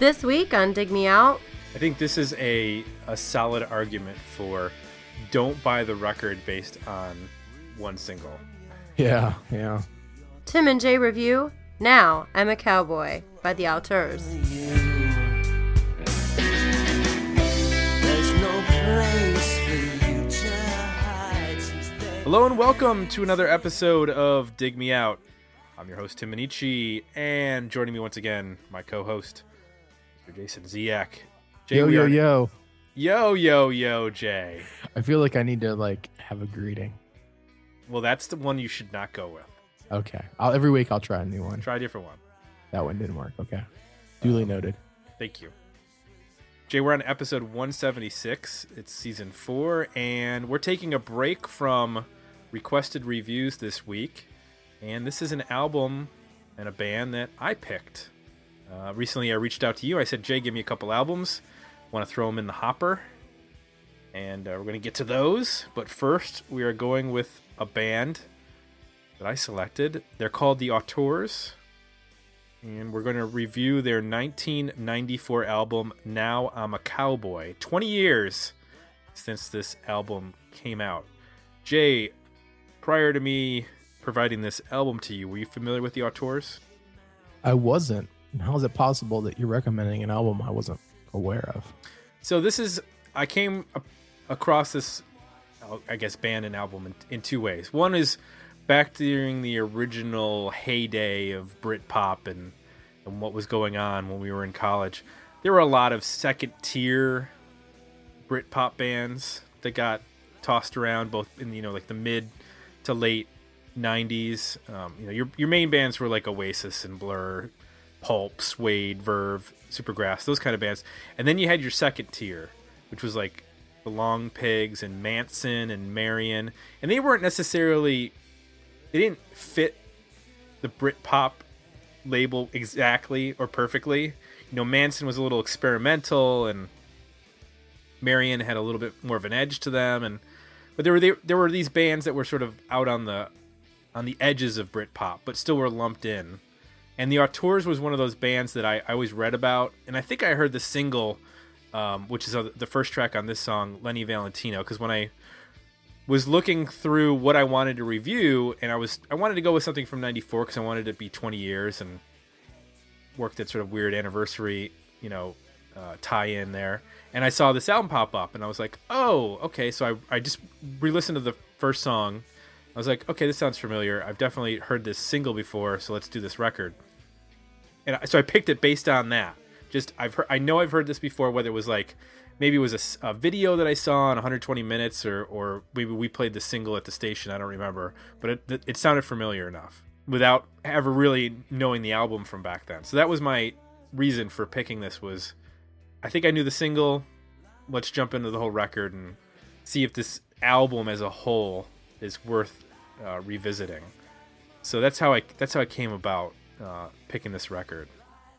This week on Dig Me Out, I think this is a, a solid argument for don't buy the record based on one single. Yeah, yeah. Tim and Jay review Now I'm a Cowboy by the Auteurs. Hello and welcome to another episode of Dig Me Out. I'm your host Tim Minichi, and joining me once again, my co-host, Jason Ziak. Jay, yo, yo, are- yo. yo, yo, yo, Jay. I feel like I need to like have a greeting. Well, that's the one you should not go with. Okay. I'll every week I'll try a new one. Try a different one. That one didn't work. Okay. Duly um, noted. Thank you. Jay, we're on episode 176. It's season four, and we're taking a break from requested reviews this week. And this is an album and a band that I picked. Uh, recently, I reached out to you. I said, Jay, give me a couple albums. Want to throw them in the hopper. And uh, we're going to get to those. But first, we are going with a band that I selected. They're called The Auteurs and we're going to review their 1994 album now i'm a cowboy 20 years since this album came out jay prior to me providing this album to you were you familiar with the auteurs I wasn't. How is it possible that you're recommending an album I wasn't aware of? so this is i came across this uh, i guess band and album in, in two ways one is back during the original heyday of britpop and and what was going on when we were in college there were a lot of second tier britpop bands that got tossed around both in you know like the mid to late 90s um, you know your, your main bands were like oasis and blur pulp suede verve supergrass those kind of bands. And then you had your second tier which was like the Longpigs and Mansun and marion. And they weren't necessarily they didn't fit the britpop label exactly or perfectly. You know Mansun was a little experimental and marion had a little bit more of an edge to them. And but there were there, there were these bands that were sort of out on the on the edges of Britpop, but still were lumped in. And the Auteurs was one of those bands that I, I always read about, and I think I heard the single, um, which is uh, the first track on this song, Lenny Valentino, because when I was looking through what I wanted to review, and I was I wanted to go with something from '94 because I wanted it to be 20 years and work that sort of weird anniversary, you know, uh, tie in there. And I saw this album pop up, and I was like, oh, okay. So I, I just re listened to the first song. I was like, okay, this sounds familiar. I've definitely heard this single before, so let's do this record. And so I picked it based on that. Just I've heard, I know I've heard this before. Whether it was like maybe it was a video that I saw in 120 minutes, or or maybe we played the single at the station. I don't remember, but it it sounded familiar enough without ever really knowing the album from back then. So that was my reason for picking this. Was I think I knew the single. Let's jump into the whole record and see if this album as a whole is worth uh, revisiting. So that's how I that's how I came about uh, picking this record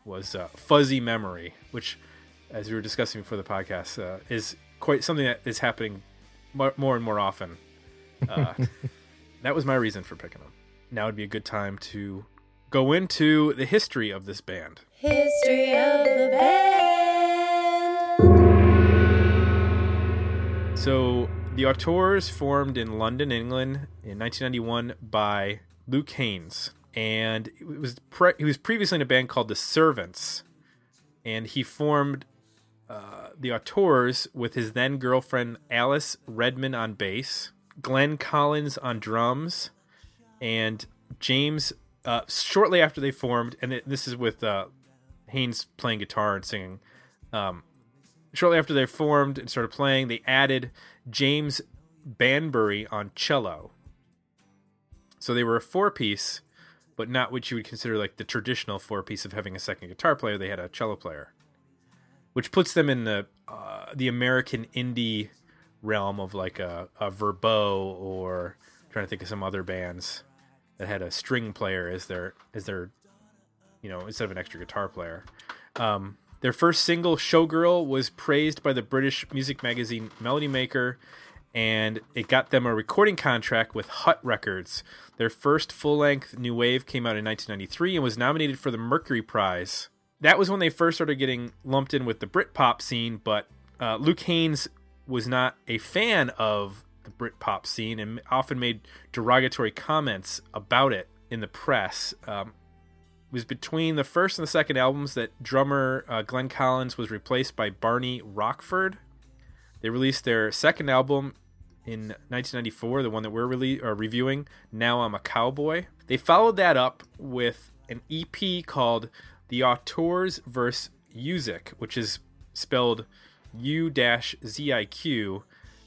was uh, Fuzzy Memory, which, as we were discussing before the podcast, uh, is quite something that is happening more, more and more often. Uh, that was my reason for picking them. Now would be a good time to go into the history of this band. History of the band. So the Auteurs formed in London, England, in 1991 by Luke Haines, and it was pre- he was previously in a band called the Servants, and he formed uh, the Auteurs with his then girlfriend Alice Readman on bass, Glenn Collins on drums, and James. Uh, shortly after they formed, and this is with uh, Haines playing guitar and singing. Um, shortly after they formed and started playing, they added James Banbury on cello. So they were a four piece, but not what you would consider like the traditional four piece of having a second guitar player. They had a cello player, which puts them in the uh, the American indie realm of like a, a Verbo or I'm trying to think of some other bands that had a string player as their as their you know instead of an extra guitar player. Um, their first single, Showgirl, was praised by the British music magazine Melody Maker, and it got them a recording contract with Hut Records. Their first full length new wave came out in 1993 and was nominated for the Mercury Prize that was when they first started getting lumped in with the Britpop scene. But uh, Luke Haines was not a fan of the Britpop scene and often made derogatory comments about it in the press. Um, it was between the first and the second albums that drummer uh, Glenn Collins was replaced by Barney Rockford. They released their second album in 1994, the one that we're really uh, reviewing. Now I'm a Cowboy. They followed that up with an EP called The Auteurs vs. Music, which is spelled U-ZIQ.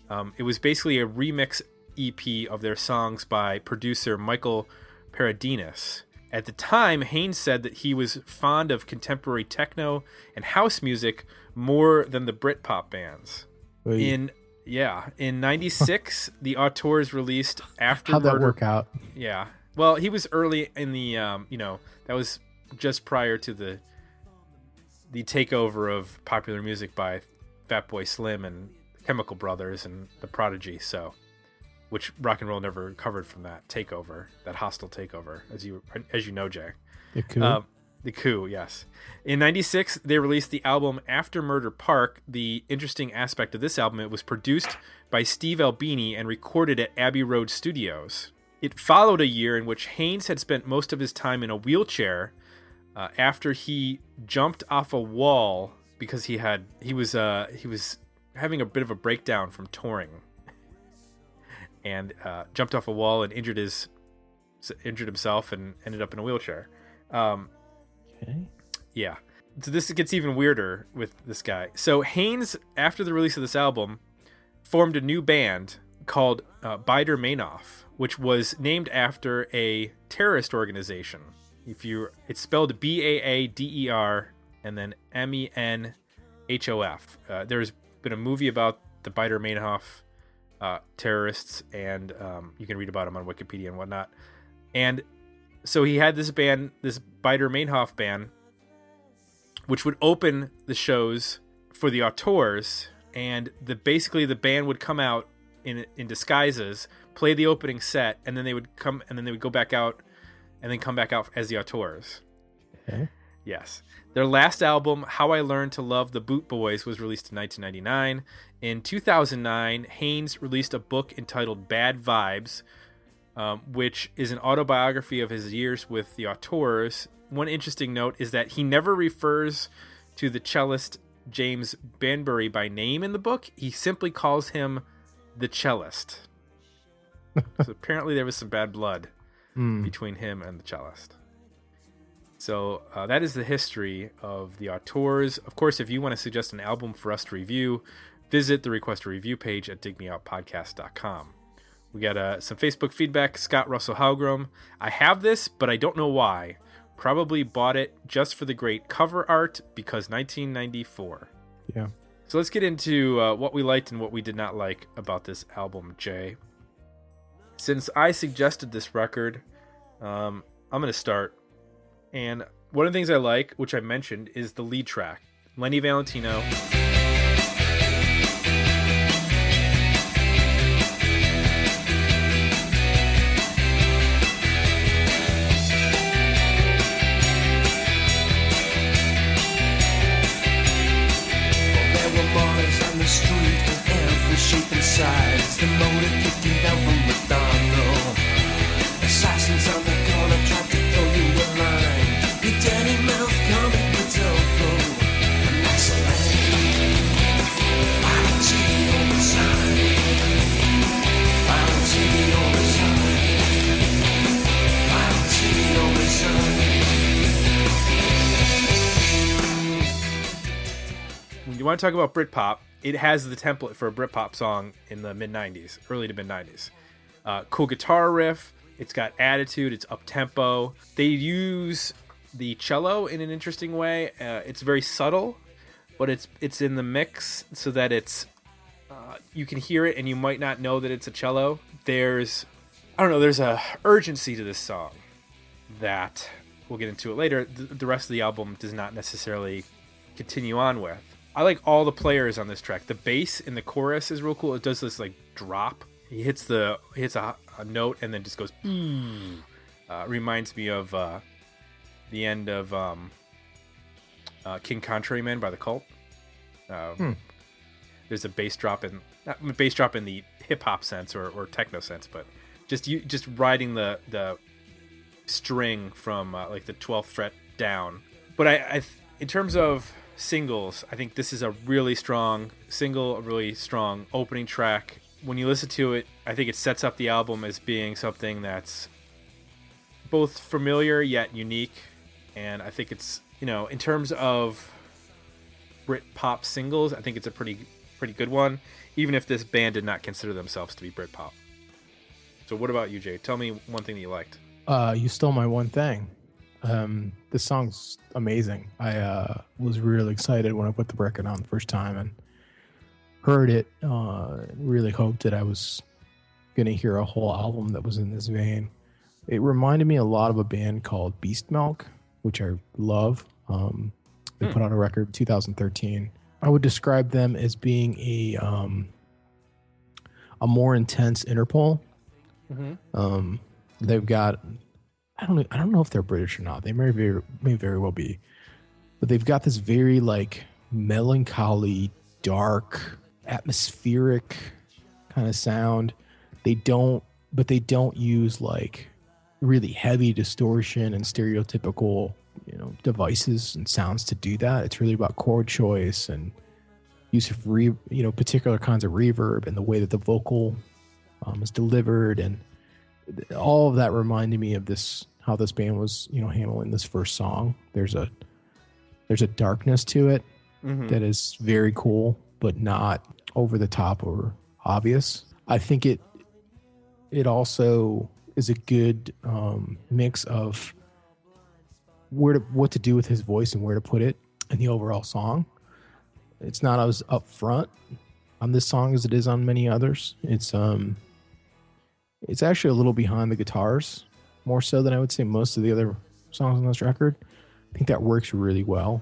Um, it was basically a remix EP of their songs by producer Michael Paradinas. At the time, Haines said that he was fond of contemporary techno and house music more than the Britpop bands. Wait, In yeah, in '96, the Auteurs released after how'd that Murder work out? yeah. Well, he was early in the um, you know, that was just prior to the the takeover of popular music by Fatboy Slim and Chemical Brothers and The Prodigy, so which rock and roll never recovered from that takeover, that hostile takeover, as you as you know, Jack. The coup? Um, the coup, yes. In '96, they released the album After Murder Park. The interesting aspect of this album, it was produced by Steve Albini and recorded at Abbey Road Studios. It followed a year in which Haines had spent most of his time in a wheelchair uh, after he jumped off a wall because he had he was uh, he was having a bit of a breakdown from touring and uh, jumped off a wall and injured his injured himself and ended up in a wheelchair. Um, okay. yeah. So this gets even weirder with this guy. So Haines, after the release of this album, formed a new band called uh, Baader which was named after a terrorist organization. If you, it's spelled B A A D E R and then M E N H O F. Uh, there's been a movie about the Baader Meinhof uh, terrorists, and um, you can read about them on Wikipedia and whatnot. And so he had this band, this Baader Meinhof band, which would open the shows for the auteurs, and the basically the band would come out in in disguises, play the opening set, and then they would come and then they would go back out, and then come back out as the auteurs. Okay. Yes. Their last album, How I Learned to Love the Boot Boys, was released in 1999. In 2009, Haines released a book entitled Bad Vibes, um, which is an autobiography of his years with the auteurs. One interesting note is that he never refers to the cellist James Banbury by name in the book. He simply calls him the cellist. so apparently there was some bad blood Hmm. between him and the cellist. So uh, that is the history of the auteurs. Of course, if you want to suggest an album for us to review, visit the request a review page at digmeoutpodcast.com. We got uh, some Facebook feedback. Scott Russell Halgrom. I have this, but I don't know why. Probably bought it just for the great cover art because 1994. Yeah. So let's get into uh, what we liked and what we did not like about this album, Jay. Since I suggested this record, um, I'm going to start. And one of the things I like, which I mentioned, is the lead track. Lenny Valentino. The street every shape and size. The motor kicking down from McDonald. Assassins on the corner tried to throw you a line. Your dirty mouth comic with the the the. When you want to talk about Britpop, it has the template for a Britpop song in the mid 90s, early to mid 90s. Uh, cool guitar riff. It's got attitude. It's up tempo. They use the cello in an interesting way. Uh, it's very subtle, but it's it's in the mix so that it's uh, you can hear it and you might not know that it's a cello. There's I don't know. There's a urgency to this song that we'll get into it later. The, the rest of the album does not necessarily continue on with. I like all the players on this track. The bass in the chorus is real cool. It does this like drop. He hits the he hits a, a note and then just goes. Uh, reminds me of uh, the end of um, uh, King Contrary Man by the Cult. Um, Hmm. There's a bass drop in not bass drop in the hip hop sense or, or techno sense, but just you just riding the the string from uh, like the 12th fret down. But I, I in terms of singles, I think this is a really strong single, a really strong opening track. When you listen to it, I think it sets up the album as being something that's both familiar yet unique. And I think it's, you know, in terms of Brit pop singles, I think it's a pretty pretty good one, even if this band did not consider themselves to be Brit pop. So what about you, Jay? Tell me one thing that you liked. Uh, you stole my one thing. Um, this song's amazing. I uh, was really excited when I put the record on the first time and heard it. Uh, really hoped that I was gonna hear a whole album that was in this vein. It reminded me a lot of a band called Beast Milk, which I love. Um, they Hmm. put out a record in 2013. I would describe them as being a um, a more intense Interpol. Um, they've got I don't know, I don't know if they're British or not. They may very may very well be, but they've got this very like melancholy, dark, atmospheric kind of sound. They don't, but they don't use like really heavy distortion and stereotypical you know devices and sounds to do that. It's really about chord choice and use of re you know particular kinds of reverb and the way that the vocal um, is delivered and all of that reminded me of this how this band was you know handling this first song. There's a there's a darkness to it Mhm. that is very cool but not over the top or obvious. I think it it also is a good um, mix of where to what to do with his voice and where to put it in the overall song. It's not as upfront on this song as it is on many others. It's um it's actually a little behind the guitars more so than I would say most of the other songs on this record. I think that works really well.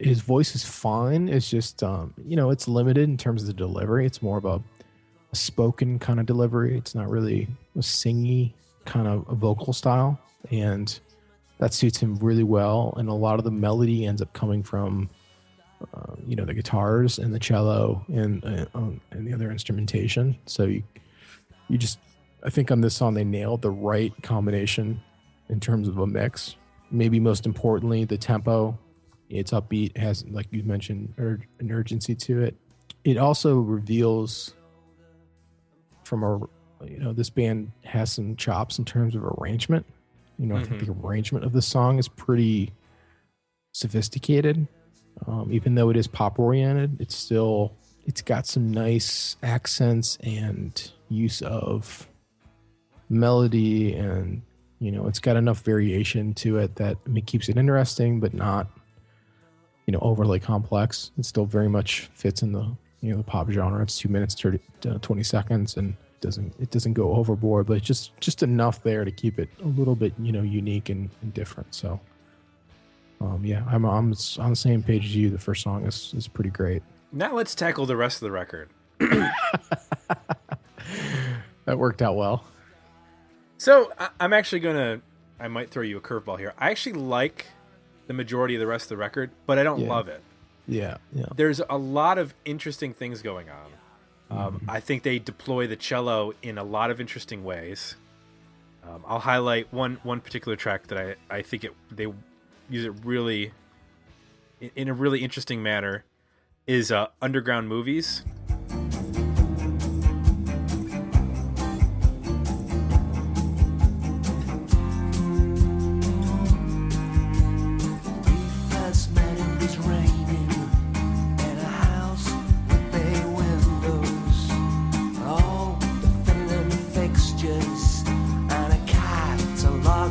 His voice is fine. It's just um, you know, it's limited in terms of the delivery. It's more of a, spoken kind of delivery. It's not really a singy kind of a vocal style. And that suits him really well. And a lot of the melody ends up coming from uh, you know the guitars and the cello and uh, um, and the other instrumentation. So you you just I think on this song they nailed the right combination in terms of a mix. Maybe most importantly, the tempo. It's upbeat, has like you mentioned, ur- an urgency to it. It also reveals from a you know this band has some chops in terms of arrangement. You know, I think the arrangement of the song is pretty sophisticated. Um, even though it is pop oriented, it's still it's got some nice accents and use of melody and you know it's got enough variation to it that it keeps it interesting but not you know overly complex. It still very much fits in the you know the pop genre. It's two minutes 30 uh, 20 seconds and it doesn't it doesn't go overboard but it's just just enough there to keep it a little bit you know unique and, and different. So um yeah i'm i'm on the same page as you. The first song is is pretty great. Now let's tackle the rest of the record. that worked out well So I- I'm actually gonna. I might throw you a curveball here. I actually like the majority of the rest of the record, but I don't Yeah. love it. yeah yeah There's a lot of interesting things going on. Um, I think they deploy the cello in a lot of interesting ways. Um, I'll highlight one one particular track that I, I think it they use it really in, in a really interesting manner is uh, underground movies.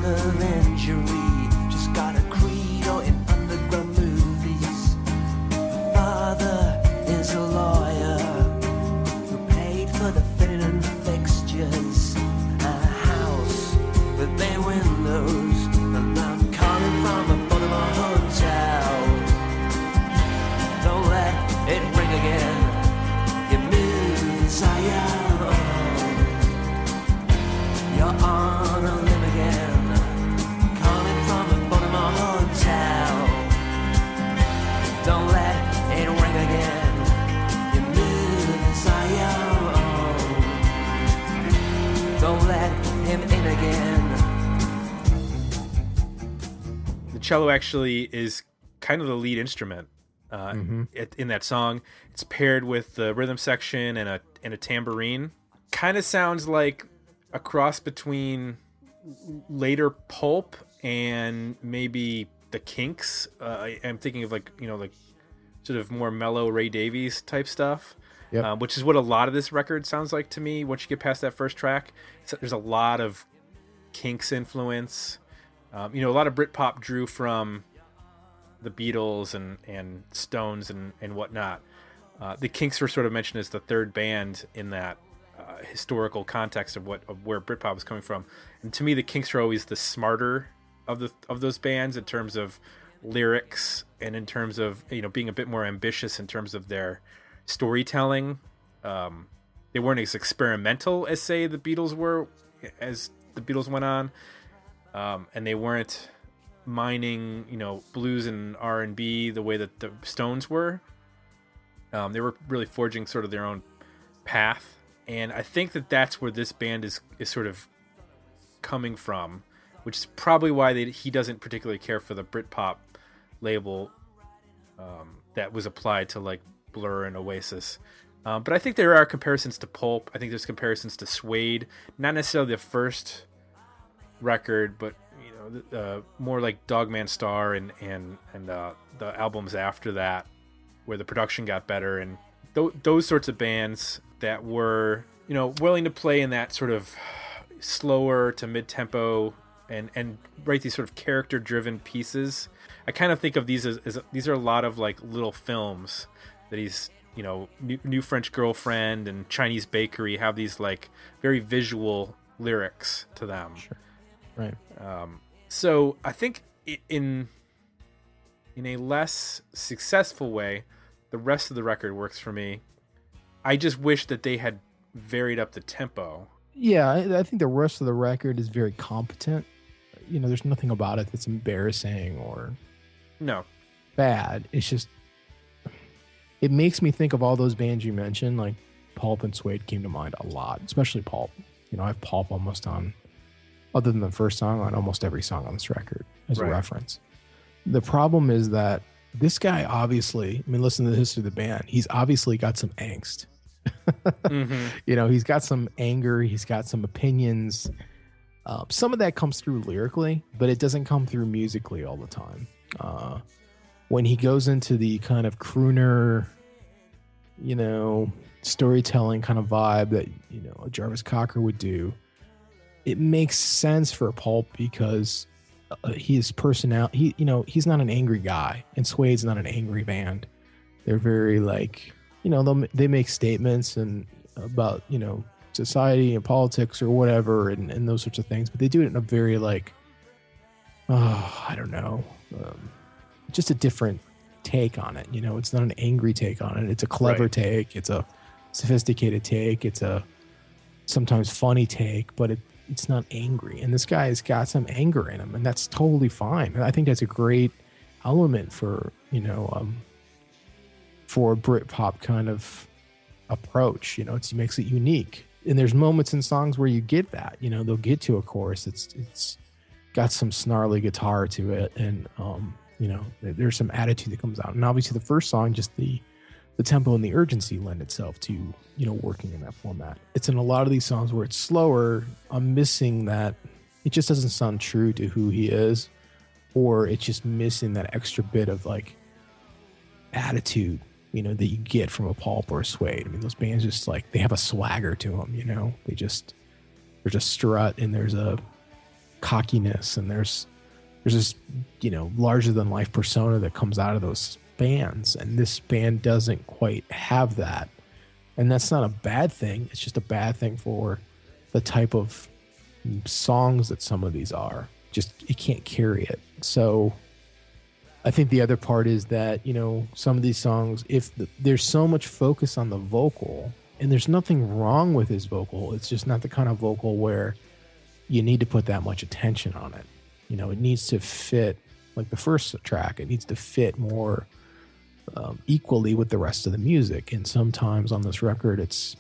Of injury. Cello actually is kind of the lead instrument uh, it- in that song. It's paired with the rhythm section and a and a tambourine. Kind of sounds like a cross between later Pulp and maybe the Kinks. Uh, I- I'm thinking of like you know like sort of more mellow Ray Davies type stuff, Yep. uh, which is what a lot of this record sounds like to me. Once you get past that first track, so there's a lot of Kinks influence. Um, you know, a lot of Britpop drew from the Beatles and and Stones and and whatnot. Uh, the Kinks were sort of mentioned as the third band in that uh, historical context of what of where Britpop was coming from. And to me, the Kinks are always the smarter of the of those bands in terms of lyrics and in terms of you know being a bit more ambitious in terms of their storytelling. Um, they weren't as experimental as say the Beatles were as the Beatles went on, um, and they weren't mining you know blues and R and B the way that the Stones were. Um, they were really forging sort of their own path, and I think that that's where this band is is sort of coming from, which is probably why they, he doesn't particularly care for the Britpop label um, that was applied to like Blur and Oasis. Um, but I think there are comparisons to Pulp. I think there's comparisons to Suede, not necessarily the first record, but you know, uh, more like Dog Man Star and and and uh, the albums after that, where the production got better, and th- those sorts of bands that were you know willing to play in that sort of slower to mid tempo and and write these sort of character driven pieces. I kind of think of these as, as these are a lot of like little films that he's you know new, new French girlfriend and Chinese bakery have these like very visual lyrics to them. Right. Um, so I think in in a less successful way, the rest of the record works for me. I just wish that they had varied up the tempo. Yeah, I, I think the rest of the record is very competent. You know, there's nothing about it that's embarrassing or No, bad. It's just it makes me think of all those bands you mentioned, like Pulp and Suede came to mind a lot, especially Pulp. You know, I have Pulp almost on, other than the first song, on almost every song on this record as Right. a reference. The problem is that this guy obviously, I mean, listen to the history of the band. He's obviously got some angst. Mm-hmm. You know, he's got some anger, he's got some opinions. Uh, some of that comes through lyrically, but it doesn't come through musically all the time. Uh, when he goes into the kind of crooner, you know, storytelling kind of vibe that you know Jarvis Cocker would do, it makes sense for Pulp because uh, his personality. He, you know, he's not an angry guy, and Suede's not an angry band. They're very like, you know, they they make statements and about you know society and politics or whatever and, and those sorts of things, but they do it in a very like, oh, I don't know, um, just a different take on it. You know, it's not an angry take on it. It's a clever Right. take. It's a sophisticated take. It's a sometimes funny take, but it, it's not angry. And this guy has got some anger in him, and that's totally fine. I think that's a great element for you know um, for a Britpop kind of approach. You know, it makes it unique. And there's moments in songs where you get that. You know, they'll get to a chorus. It's it's got some snarly guitar to it, and um, you know, there's some attitude that comes out. And obviously, the first song, just the the tempo and the urgency lend itself to you know working in that format. It's in a lot of these songs where it's slower. I'm missing that. It just doesn't sound true to who he is, or it's just missing that extra bit of like attitude you know that you get from a pulp or a suede i mean those bands just like they have a swagger to them you know they just there's a strut and there's a cockiness and there's there's this you know larger than life persona that comes out of those bands and this band doesn't quite have that and that's not a bad thing it's just a bad thing for the type of songs that some of these are just it can't carry it so I think the other part is that you know some of these songs, if the, there's so much focus on the vocal, and there's nothing wrong with his vocal, it's just not the kind of vocal where you need to put that much attention on it. You know, it needs to fit like the first track. It needs to fit more um, equally with the rest of the music. And sometimes on this record, it's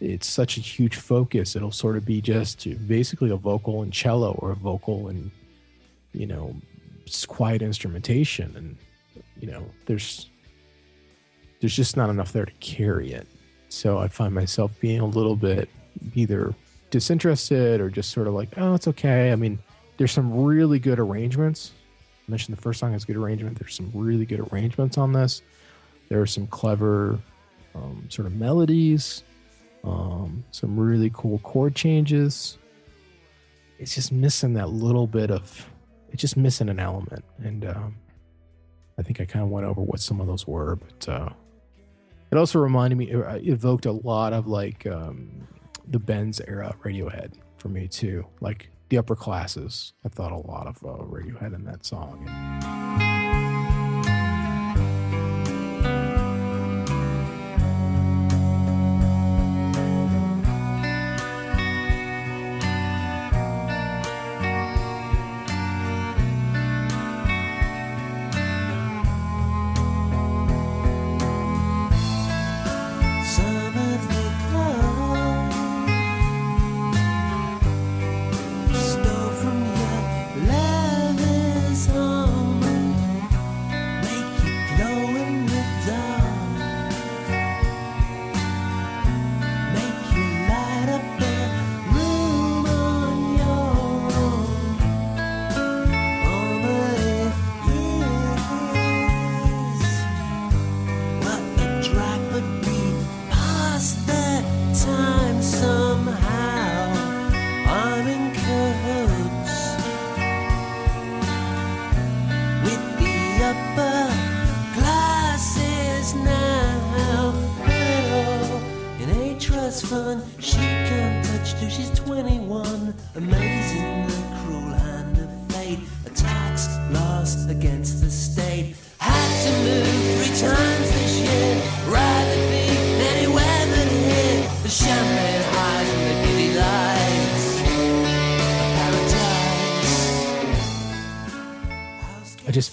it's such a huge focus. It'll sort of be just basically a vocal and cello or a vocal and you know quiet instrumentation, and you know, there's there's just not enough there to carry it. So I find myself being a little bit either disinterested or just sort of like, oh, it's okay. I mean, there's some really good arrangements. I mentioned the first song has good arrangement. There's some really good arrangements on this. There are some clever um, sort of melodies, um, some really cool chord changes. It's just missing that little bit of, it's just missing an element. And um, I think I kind of went over what some of those were, but uh, it also reminded me, uh, it evoked a lot of like um, the Bends era Radiohead for me too. Like the upper classes, I thought a lot of uh, Radiohead in that song.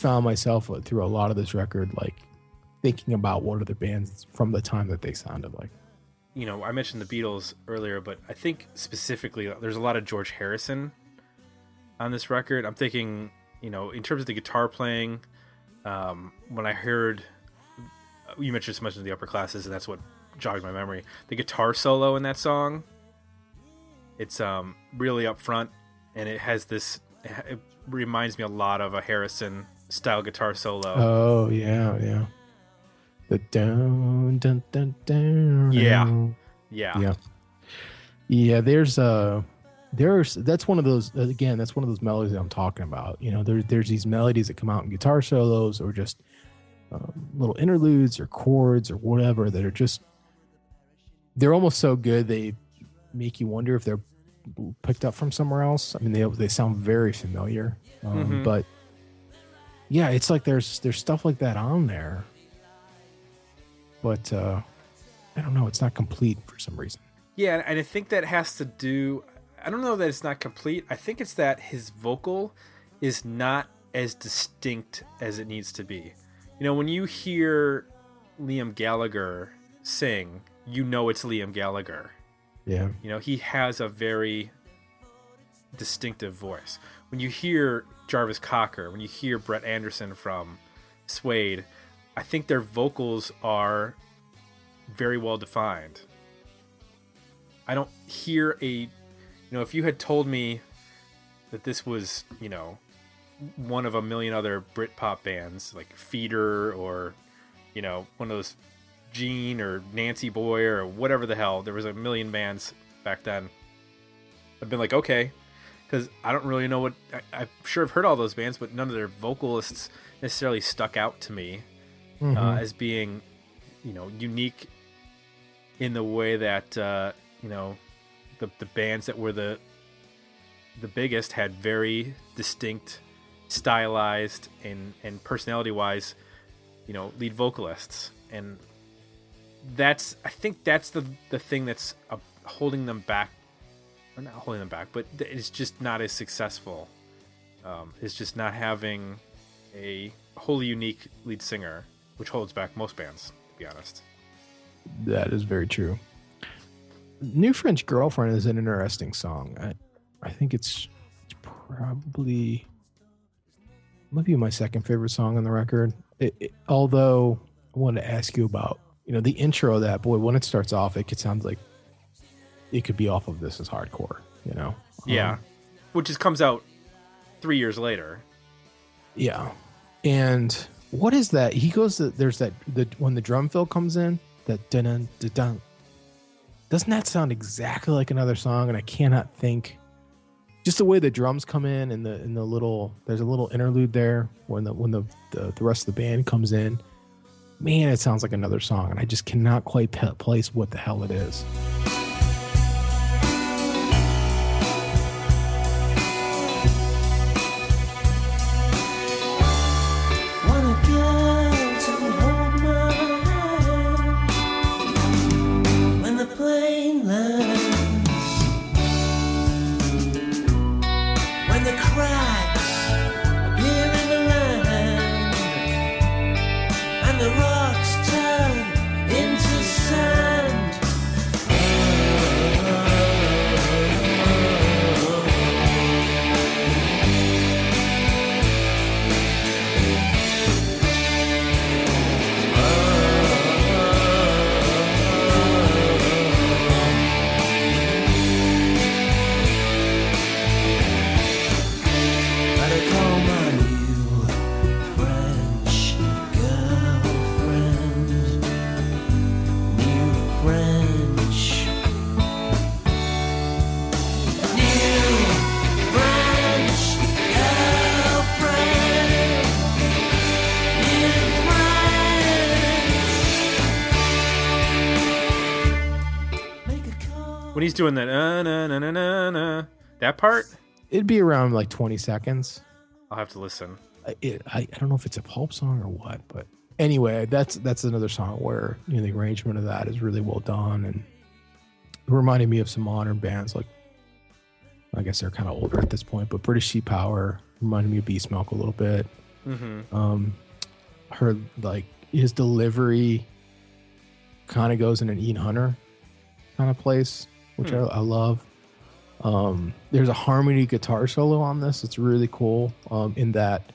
Found myself uh, through a lot of this record, like thinking about what other bands from the time that they sounded like. you know, I mentioned the Beatles earlier, but I think specifically there's a lot of George Harrison on this record. I'm thinking, you know, in terms of the guitar playing, um, when I heard you mentioned so much of the upper classes, and that's what jogged my memory. The guitar solo in that song, it's um, really up front, and it has this. It reminds me a lot of a Harrison style guitar solo. Oh yeah, yeah. The down, dun, dun, down. Yeah. yeah, yeah, yeah. There's uh there's that's one of those again. That's one of those melodies that I'm talking about. You know, there's there's these melodies that come out in guitar solos or just um, little interludes or chords or whatever that are just they're almost so good they make you wonder if they're picked up from somewhere else. I mean, they they sound very familiar, um, Mhm. but yeah, it's like there's there's stuff like that on there, but uh, I don't know. It's not complete for some reason. Yeah, and I think that has to do. I don't know that it's not complete. I think it's that his vocal is not as distinct as it needs to be. You know, when you hear Liam Gallagher sing, you know it's Liam Gallagher. Yeah, You know, he has a very distinctive voice. When you hear Jarvis Cocker, when you hear Brett Anderson from Suede, I think their vocals are very well defined. I don't hear a, you know, if you had told me that this was, you know, one of a million other Britpop bands like Feeder or, you know, one of those Gene or Nancy Boy or whatever the hell. There was a million bands back then. I've been like, okay, because I don't really know what. I, I'm sure I've heard all those bands, but none of their vocalists necessarily stuck out to me Mm-hmm. uh, as being, you know, unique in the way that uh, you know the the bands that were the the biggest had very distinct, stylized and and personality wise, you know, lead vocalists, and that's I think that's the the thing that's uh, holding them back, or not holding them back, but it's just not as successful. Um, it's just not having a wholly unique lead singer, which holds back most bands, to be honest. that is very true. New French Girlfriend is an interesting song. I, I think it's, it's probably might be my second favorite song on the record. It, it- although I wanted to ask you about, you know, the intro of that boy. When it starts off, it could sound like it could be off of This Is Hardcore. You know? Yeah, Um, which just comes out three years later. yeah. And what is that? He goes. To, there's that the when the drum fill comes in. That dun dun dun. Doesn't that sound exactly like another song? And I cannot think. Just the way the drums come in and the and the little there's a little interlude there when the when the the, the rest of the band comes in. Man, it sounds like another song, and I just cannot quite place what the hell it is. Doing that, uh, na, na, na, na, na, that part, It'd be around like 20 seconds. I'll have to listen. I- it, I, I don't know if it's a pulp song or what, but anyway, that's that's another song where you know the arrangement of that is really well done, and it reminded me of some modern bands like I guess they're kind of older at this point, but British Sea Power reminded me of Beast Milk a little bit. Mm-hmm. Um, her like his delivery kind of goes in an Ian Hunter kind of place, which I, I love. Um, there's a harmony guitar solo on this. It's really cool. Um, in that,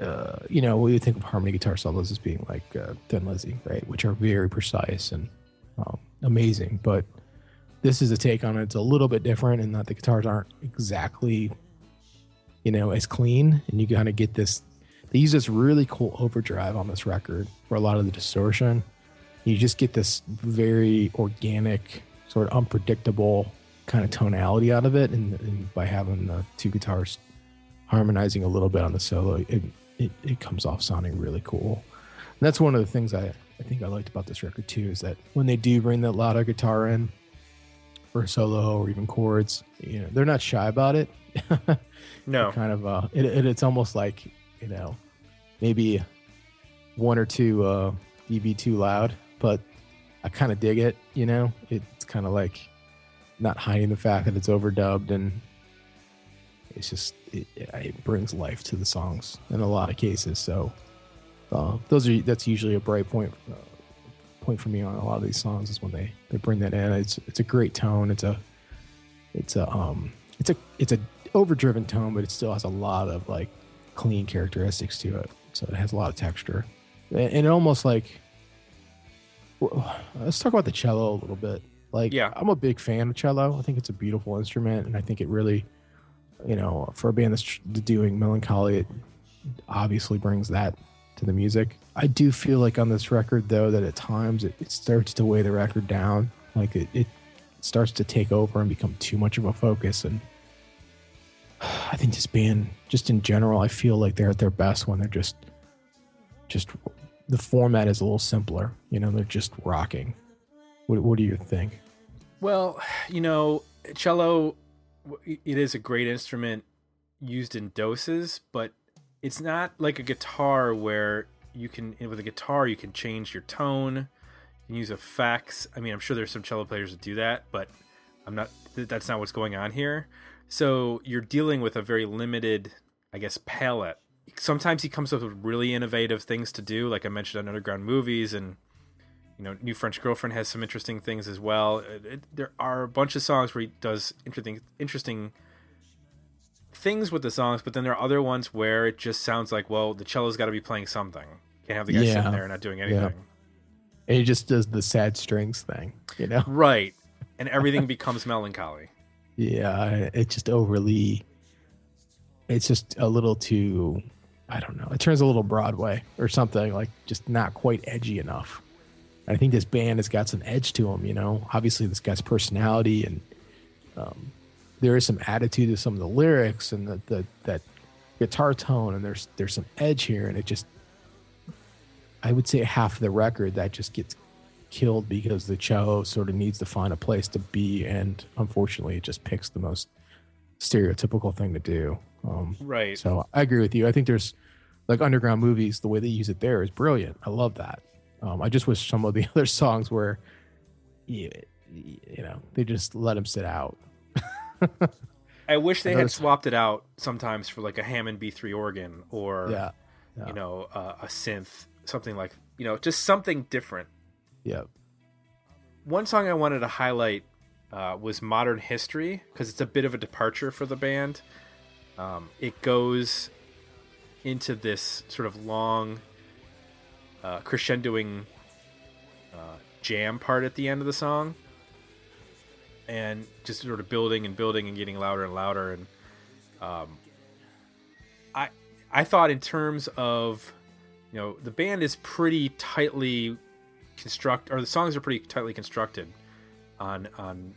uh, you know, we would think of harmony guitar solos as being like uh, Thin Lizzy, right? Which are very precise and um, amazing. But this is a take on it. It's a little bit different in that the guitars aren't exactly, you know, as clean, and you kind of get this. They use this really cool overdrive on this record for a lot of the distortion. You just get this very organic, sort of unpredictable kind of tonality out of it, and, and by having the two guitars harmonizing a little bit on the solo, it it, it comes off sounding really cool. And that's one of the things I, I think I liked about this record too is that when they do bring that louder guitar in for a solo or even chords, you know, they're not shy about it. No, kind of uh it, it, it's almost like you know maybe one or two uh db too loud but i kind of dig it you know? It's kind of like not hiding the fact that it's overdubbed and it's just it, it brings life to the songs in a lot of cases so uh those are that's usually a bright point uh, point for me on a lot of these songs is when they they bring that in. It's it's a great tone. It's a it's a um it's a it's a overdriven tone but it still has a lot of like clean characteristics to it. So it has a lot of texture. And, and it almost like let's talk about the cello a little bit. Like Yeah. i'm a big fan of cello. I think it's a beautiful instrument and i think it really you know for a band that's doing melancholy it obviously brings that to the music. I do feel like on this record though that at times it, it starts to weigh the record down. Like it, it starts to take over and become too much of a focus and i think this band just in general i feel like they're at their best when they're just just the format is a little simpler you know they're just rocking what, what do you think Well, you know, cello, it is a great instrument used in doses, but it's not like a guitar where you can, with a guitar, you can change your tone, you can use effects. I mean, I'm sure there's some cello players that do that, but I'm not, that's not what's going on here. So you're dealing with a very limited, I guess, palette. Sometimes he comes up with really innovative things to do, like I mentioned on Underground Movies and you know, New French Girlfriend has some interesting things as well. It, it- there are a bunch of songs where he does interesting, interesting things with the songs, but then there are other ones where it just sounds like, well, the cello's got to be playing something. Can't have the guy Yeah. sitting there not doing anything. And he just does the sad strings thing, you know? Right. And everything becomes melancholy. Yeah, it's just overly. It's just a little too. I don't know. It turns a little Broadway or something like just not quite edgy enough. I think this band has got some edge to them. You know, obviously this guy's personality and um, there is some attitude to some of the lyrics and the, the that guitar tone and there's there's some edge here and it just. I would say half the record that just gets killed because the cello sort of needs to find a place to be and unfortunately it just picks the most stereotypical thing to do um, Right. so i agree with you i think there's like underground movies the way they use it there is brilliant i love that um, i just wish some of the other songs were you, you know they just let them sit out I wish they I had swapped it out sometimes for like a Hammond B3 organ or, yeah yeah. you know, uh, a synth, something like, you know, just something different. yeah One song I wanted to highlight uh, was Modern History because it's a bit of a departure for the band. Um, it goes into this sort of long uh, crescendoing uh, jam part at the end of the song and just sort of building and building and getting louder and louder and um, I I thought in terms of you know the band is pretty tightly construct or the songs are pretty tightly constructed on on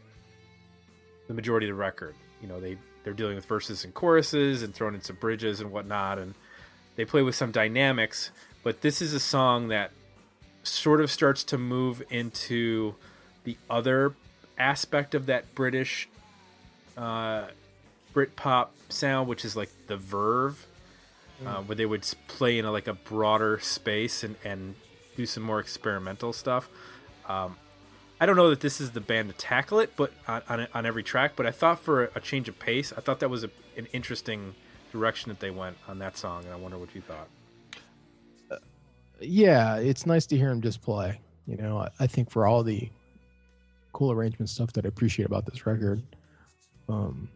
the majority of the record. You know, they they're dealing with verses and choruses and throwing in some bridges and whatnot, and they play with some dynamics. But this is a song that sort of starts to move into the other aspect of that British uh, Britpop sound, which is like the verve, uh, where they would play in a, like a broader space and, and do some more experimental stuff. Um, I don't know that this is the band to tackle it, but on, on, on every track. But I thought for a, a change of pace, I thought that was a, an interesting direction that they went on that song, and I wonder what you thought. yeah, it's nice to hear him just play. You know, I, I think for all the cool arrangement stuff that I appreciate about this record, um,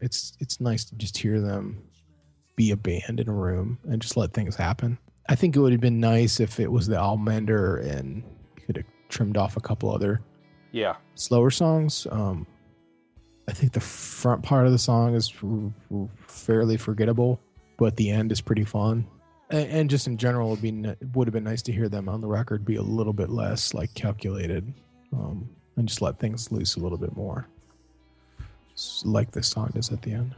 it's it's nice to just hear them be a band in a room and just let things happen. I think it would have been nice if it was the Almender and trimmed off a couple other Yeah, slower songs. Um, I think the front part of the song is f- f- fairly forgettable, but the end is pretty fun. And, and just in general, it'd be would have been nice to hear them on the record be a little bit less like calculated, um, and just let things loose a little bit more, S- like this song does at the end.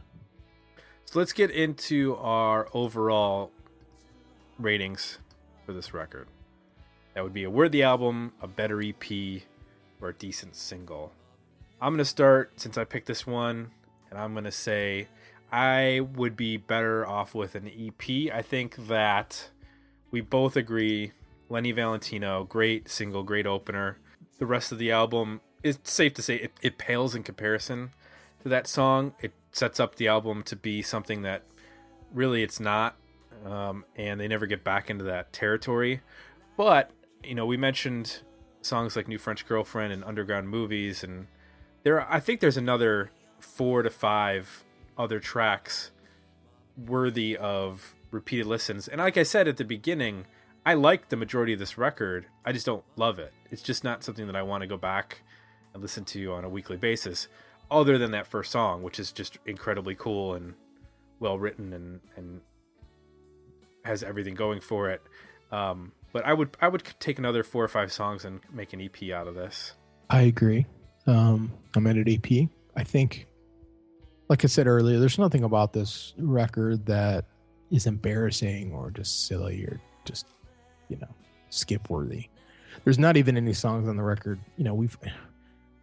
So let's get into our overall ratings for this record. That would be a worthy album, a better EP, or a decent single. I'm going to start since I picked this one, and I'm going to say I would be better off with an EP. I think that we both agree Lenny Valentino, great single, great opener. The rest of the album, it's safe to say it, it pales in comparison to that song. It sets up the album to be something that really it's not, um, and they never get back into that territory. But you know, we mentioned songs like "New French Girlfriend" and "Underground Movies," and there, I think there's another four to five other tracks worthy of repeated listens. And like I said at the beginning, I like the majority of this record. I just don't love it. It's just not something that I want to go back and listen to on a weekly basis other than that first song, which is just incredibly cool and well written and and has everything going for it. Um, but I would I would take another four or five songs and make an EP out of this. I agree. Um, I'm at an EP. I think, like I said earlier, there's nothing about this record that is embarrassing or just silly or just, you know, skip worthy. There's not even any songs on the record. You know, we've,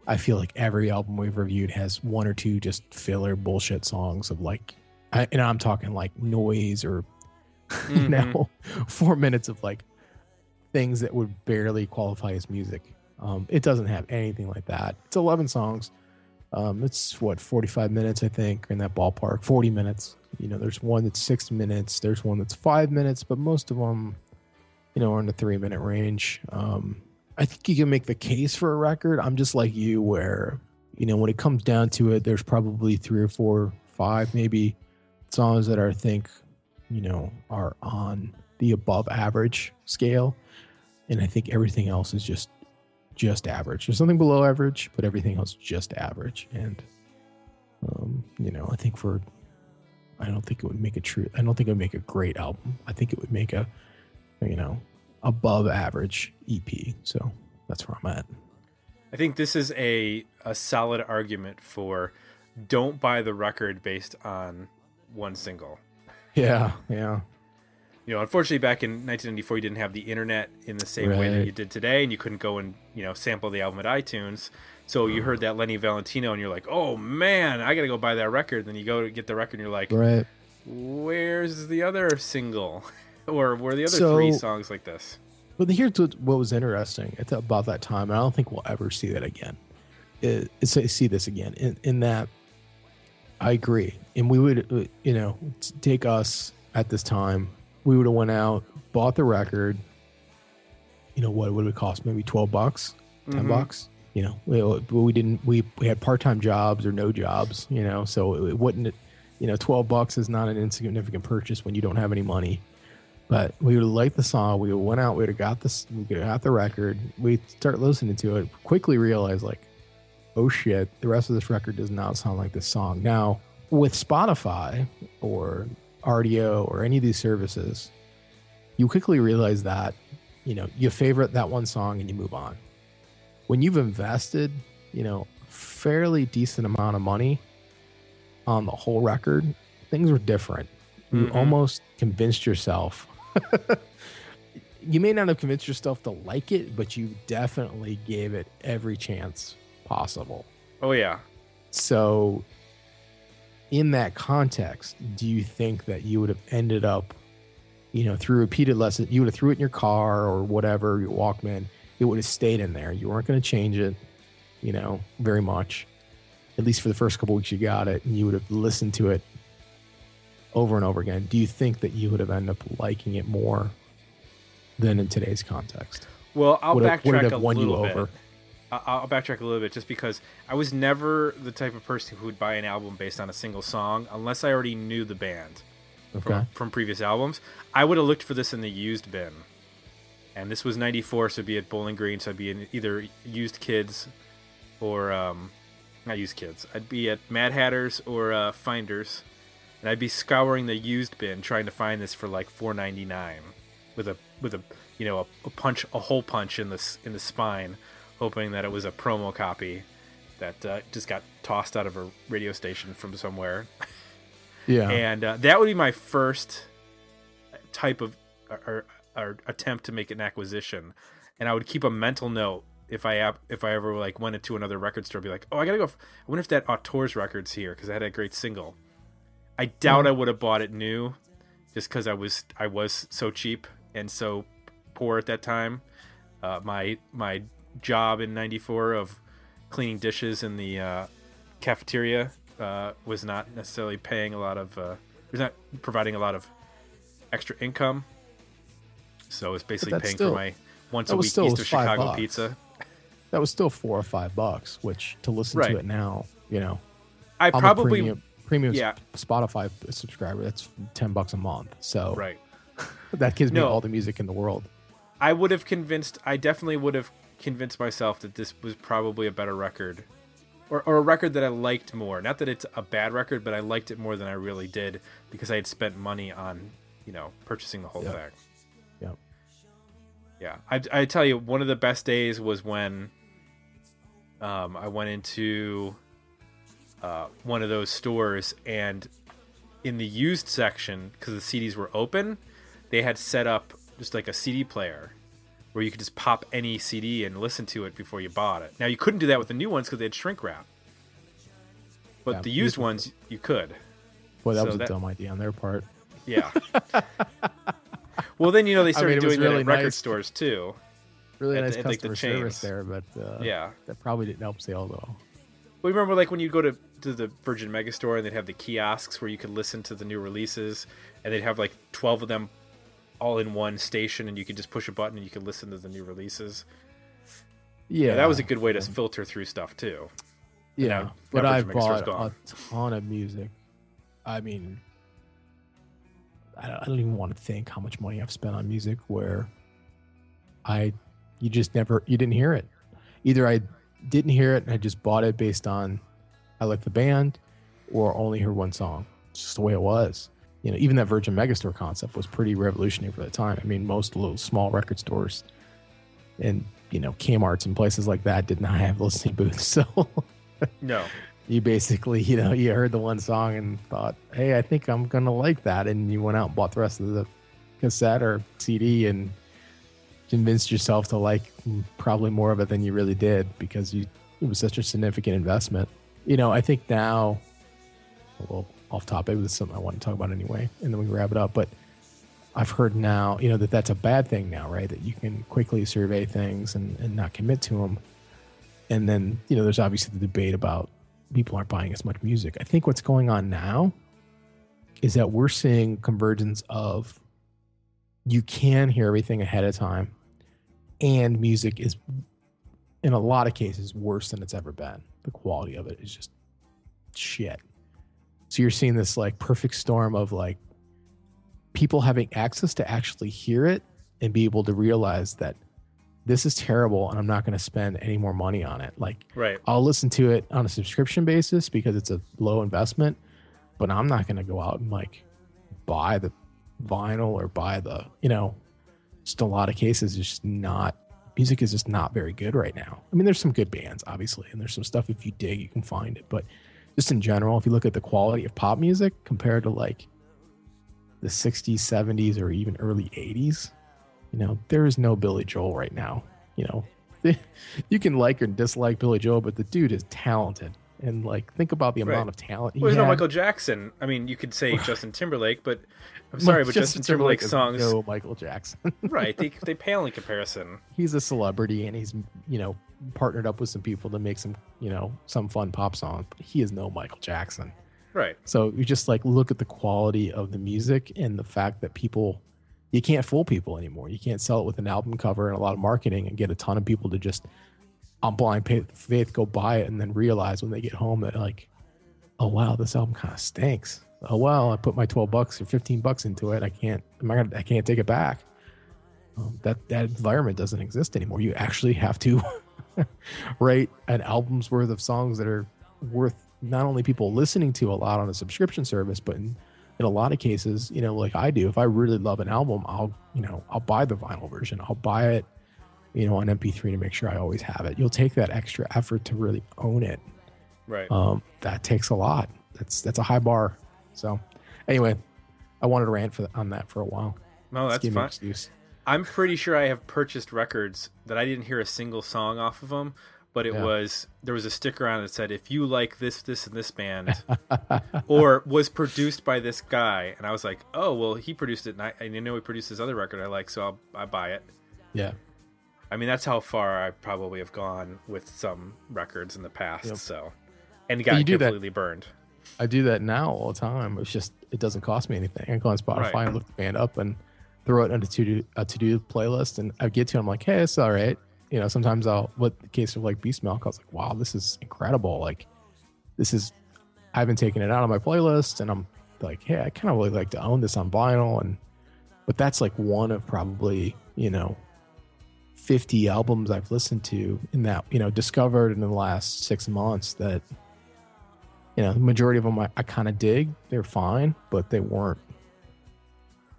I feel like every album we've reviewed has one or two just filler bullshit songs of like, I, and I'm talking like noise or, you Mhm. know, four minutes of like things that would barely qualify as music. Um, it doesn't have anything like that. It's 11 songs. Um, it's what 45 minutes, I think, in that ballpark. 40 minutes. You know, there's one that's six minutes. There's one that's five minutes, but most of them, you know, are in the three minute range. Um, I think you can make the case for a record. I'm just like you, where you know when it comes down to it, there's probably three or four, five, maybe songs that I think, you know, are on the above average scale, and I think everything else is just just average. There's something below average, but everything else just average. And um, you know, I think for I don't think it would make a true I don't think it would make a great album. I think it would make a you know, above average EP. So that's where I'm at. I think this is a a solid argument for don't buy the record based on one single. Yeah, yeah. You know, unfortunately, back in 1994, you didn't have the internet in the same way that you did today, and you couldn't go and you know sample the album at iTunes. So you heard that Lenny Valentino, and you're like, "Oh man, I gotta go buy that record." Then you go to get the record, and you're like, Right. "Where's the other single?" or where are the other So- three songs like this? But here's what, what was interesting at about that time, and I don't think we'll ever see that again. Is see this again in, in that I agree, and we would, uh, you know, take us at this time, we would have went out, bought the record. You know what would it cost? Maybe twelve bucks, 10 Mhm. bucks. You know, we, we didn't we we had part time jobs or no jobs. You know, so it, it wouldn't. You know, twelve bucks is not an insignificant purchase when you don't have any money. But we would like the song. We went out. We would have got this. We could have got the record. We start listening to it. Quickly realize like, oh shit, the rest of this record does not sound like this song. Now with Spotify or Rdio or any of these services, you quickly realize that you know you favorite that one song and you move on. When you've invested, you know, fairly decent amount of money on the whole record, things were different. You Mhm. almost convinced yourself. you may not have convinced yourself to like it, but you definitely gave it every chance possible. Oh yeah, So, in that context, do you think that you would have ended up, you know, through repeated lessons, you would have threw it in your car or whatever, your Walkman, it would have stayed in there. You weren't going to change it, you know, very much. At least for the first couple weeks you got it, and you would have listened to it over and over again. Do you think that you would have ended up liking it more than in today's context? Well, I'll Would it- would it backtrack have a won you little bit. over? I- I'll backtrack a little bit just because I was never the type of person who would buy an album based on a single song unless I already knew the band Okay. from, from previous albums. I would have looked for this in the used bin. And this was 94, so it'd be at Bowling Green, so I'd be in either used kids or, um, not used kids. I'd be at Mad Hatters or uh, Finders. And I'd be scouring the used bin trying to find this for like 4.99 with a with a you know a, a punch a hole punch in the in the spine, hoping that it was a promo copy that uh, just got tossed out of a radio station from somewhere. Yeah. And uh, that would be my first type of or, or, attempt to make an acquisition. And I would keep a mental note if I if I ever like went into another record store, be like, oh, I gotta go. F- I wonder if that Auteurs record's here because I had a great single. I doubt I would have bought it new, just because I was I was so cheap and so poor at that time. Uh, my my job in '94 of cleaning dishes in the uh, cafeteria uh, was not necessarily paying a lot of uh, was not providing a lot of extra income. So it's basically paying still- for my once a week East of Chicago bucks. pizza. that was still four or five bucks, which to listen Right. to it now, you know, I I'm probably premium, premium yeah. Spotify subscriber. That's ten bucks a month, so right. that gives me No. all the music in the world. I would have convinced. I definitely would have convinced myself that this was probably a better record, or, or a record that I liked more. Not that it's a bad record, but I liked it more than I really did because I had spent money on, you know, purchasing the whole Yeah. thing. Yeah. Yeah, I, I tell you, one of the best days was when um, I went into uh, one of those stores and in the used section because the CDs were open, they had set up just like a CD player where you could just pop any CD and listen to it before you bought it. Now you couldn't do that with the new ones because they had shrink wrap, but Yeah, the used ones you could. Boy, that So was a that- dumb idea on their part. Yeah. well, then you know they started it was doing that really at record nice. stores too. Really At nice at, like, the customer service chains. there, but uh, Yeah. that probably didn't help sales at all. We remember like when you go to, to the Virgin Megastore and they'd have the kiosks where you could listen to the new releases, and they'd have like twelve of them all in one station, and you could just push a button and you could listen to the new releases. Yeah, Yeah, that was a good way to filter through stuff too. Yeah, now- but I've bought a ton of music. I mean, I don't, I don't even want to think how much money I've spent on music where I you just never you didn't hear it. Either I didn't hear it and I just bought it based on I like the band, or only heard one song. It's just the way it was. You know, even that Virgin Megastore concept was pretty revolutionary for the time. I mean, most little small record stores and you know Kmart's and places like that did not have listening booths, so No. you basically you know you heard the one song and thought, hey, I think I'm gonna like that, and you went out and bought the rest of the cassette or CD and convinced yourself to like probably more of it than you really did because you it was such a significant investment. You know, I think now, well, off topic, this is something I want to talk about anyway, and then we wrap it up. But I've heard now, you know, that that's a bad thing now, right? That you can quickly survey things and, and not commit to them. And then, you know, there's obviously the debate about people aren't buying as much music. I think what's going on now is that we're seeing convergence of you can hear everything ahead of time and music is in a lot of cases worse than it's ever been the quality of it is just shit so you're seeing this like perfect storm of like people having access to actually hear it and be able to realize that this is terrible and i'm not going to spend any more money on it like Right. I'll listen to it on a subscription basis because it's a low investment, but I'm not going to go out and like buy the vinyl or buy the, you know, just a lot of cases, it's just not, music is just not very good right now. I mean, there's some good bands, obviously, and there's some stuff if you dig, you can find it. But just in general, if you look at the quality of pop music compared to like the 60s, 70s, or even early 80s, you know, there is no Billy Joel right now. You know, you can like or dislike Billy Joel, but the dude is talented. And like, think about the Right. amount of talent he Well, there's no had. Michael Jackson. I mean, you could say Justin Timberlake, but I'm sorry, but Justin Timberlake's is songs, No Michael Jackson. right? They they pale in comparison. he's a celebrity, and he's you know partnered up with some people to make some you know some fun pop songs. But he is no Michael Jackson. Right. So you just like look at the quality of the music and the fact that people you can't fool people anymore. You can't sell it with an album cover and a lot of marketing and get a ton of people to just on blind faith go buy it and then realize when they get home that like, oh wow, this album kind of stinks. Oh well, I put my twelve bucks or fifteen bucks into it. I can't. Am I gonna? I can't take it back. Um, that that environment doesn't exist anymore. You actually have to write an album's worth of songs that are worth not only people listening to a lot on a subscription service, but in, in a lot of cases, you know, like I do, if I really love an album, I'll, you know, I'll buy the vinyl version. I'll buy it, you know, on MP3 to make sure I always have it. You'll take that extra effort to really own it. Right. Um, that takes a lot. That's that's a high bar. So, anyway, I wanted to rant for on that for a while. no, that's fine. excuse. I'm pretty sure I have purchased records that I didn't hear a single song off of them, but it Yeah. was there was a sticker on it that said if you like this, this, and this band, or was produced by this guy, and I was like, oh well, he produced it, and I, I know he produced this other record I like, so I'll I buy it. Yeah. I mean, that's how far I probably have gone with some records in the past. Yep. So, and you got do that- completely burned. I do that now all the time. It's just it doesn't cost me anything. I go on Spotify Right. and look the band up and throw it into a to do playlist, and I get to. it, I'm like, hey, it's all right. You know, sometimes I'll. What the case of like Beastmilk, I was like, wow, this is incredible. Like, this is. I haven't taken it out of my playlist, and I'm like, hey, I kind of really like to own this on vinyl, and but that's like one of probably you know. 50 albums I've listened to in that, you know, discovered in the last six months that you know, the majority of them I, I kind of dig. They're fine, but they weren't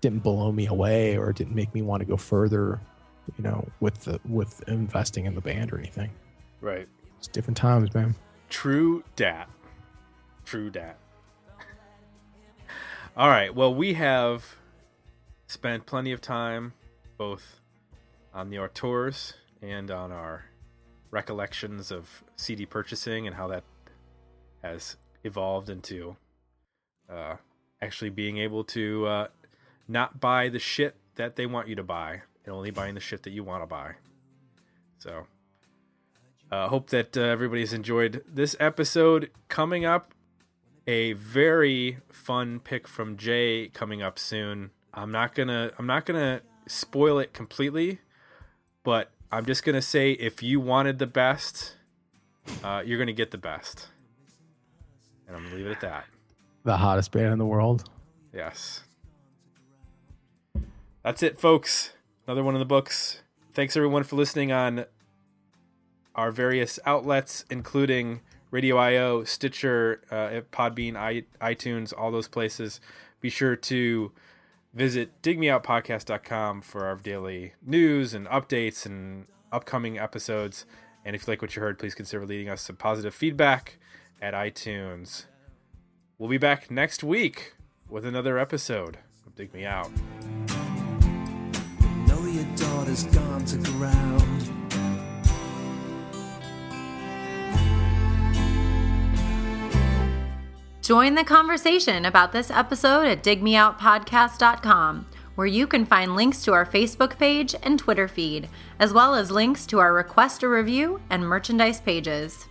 didn't blow me away or didn't make me want to go further, you know, with the with investing in the band or anything. Right. It's different times, man. True dat. True dat. All right. Well, we have spent plenty of time both on the Auteurs and on our recollections of CD purchasing and how that has evolved into uh, actually being able to uh, not buy the shit that they want you to buy and only buying the shit that you want to buy. So, uh, hope that uh, everybody's enjoyed this episode. Coming up, a very fun pick from Jay coming up soon. I'm not gonna I'm not gonna spoil it completely, but I'm just gonna say if you wanted the best, uh, you're gonna get the best, and I'm gonna leave it at that. The hottest band in the world. Yes. That's it, folks. Another one in the books. Thanks everyone for listening on our various outlets, including Radio IO, Stitcher, uh, Podbean, I, iTunes, all those places. Be sure to visit digmeoutpodcast.com for our daily news and updates and upcoming episodes. And if you like what you heard, please consider leaving us some positive feedback at iTunes. We'll be back next week with another episode of Dig Me Out. Daughter's gone to ground. Join the conversation about this episode at digmeoutpodcast.com, where you can find links to our Facebook page and Twitter feed, as well as links to our request a review and merchandise pages.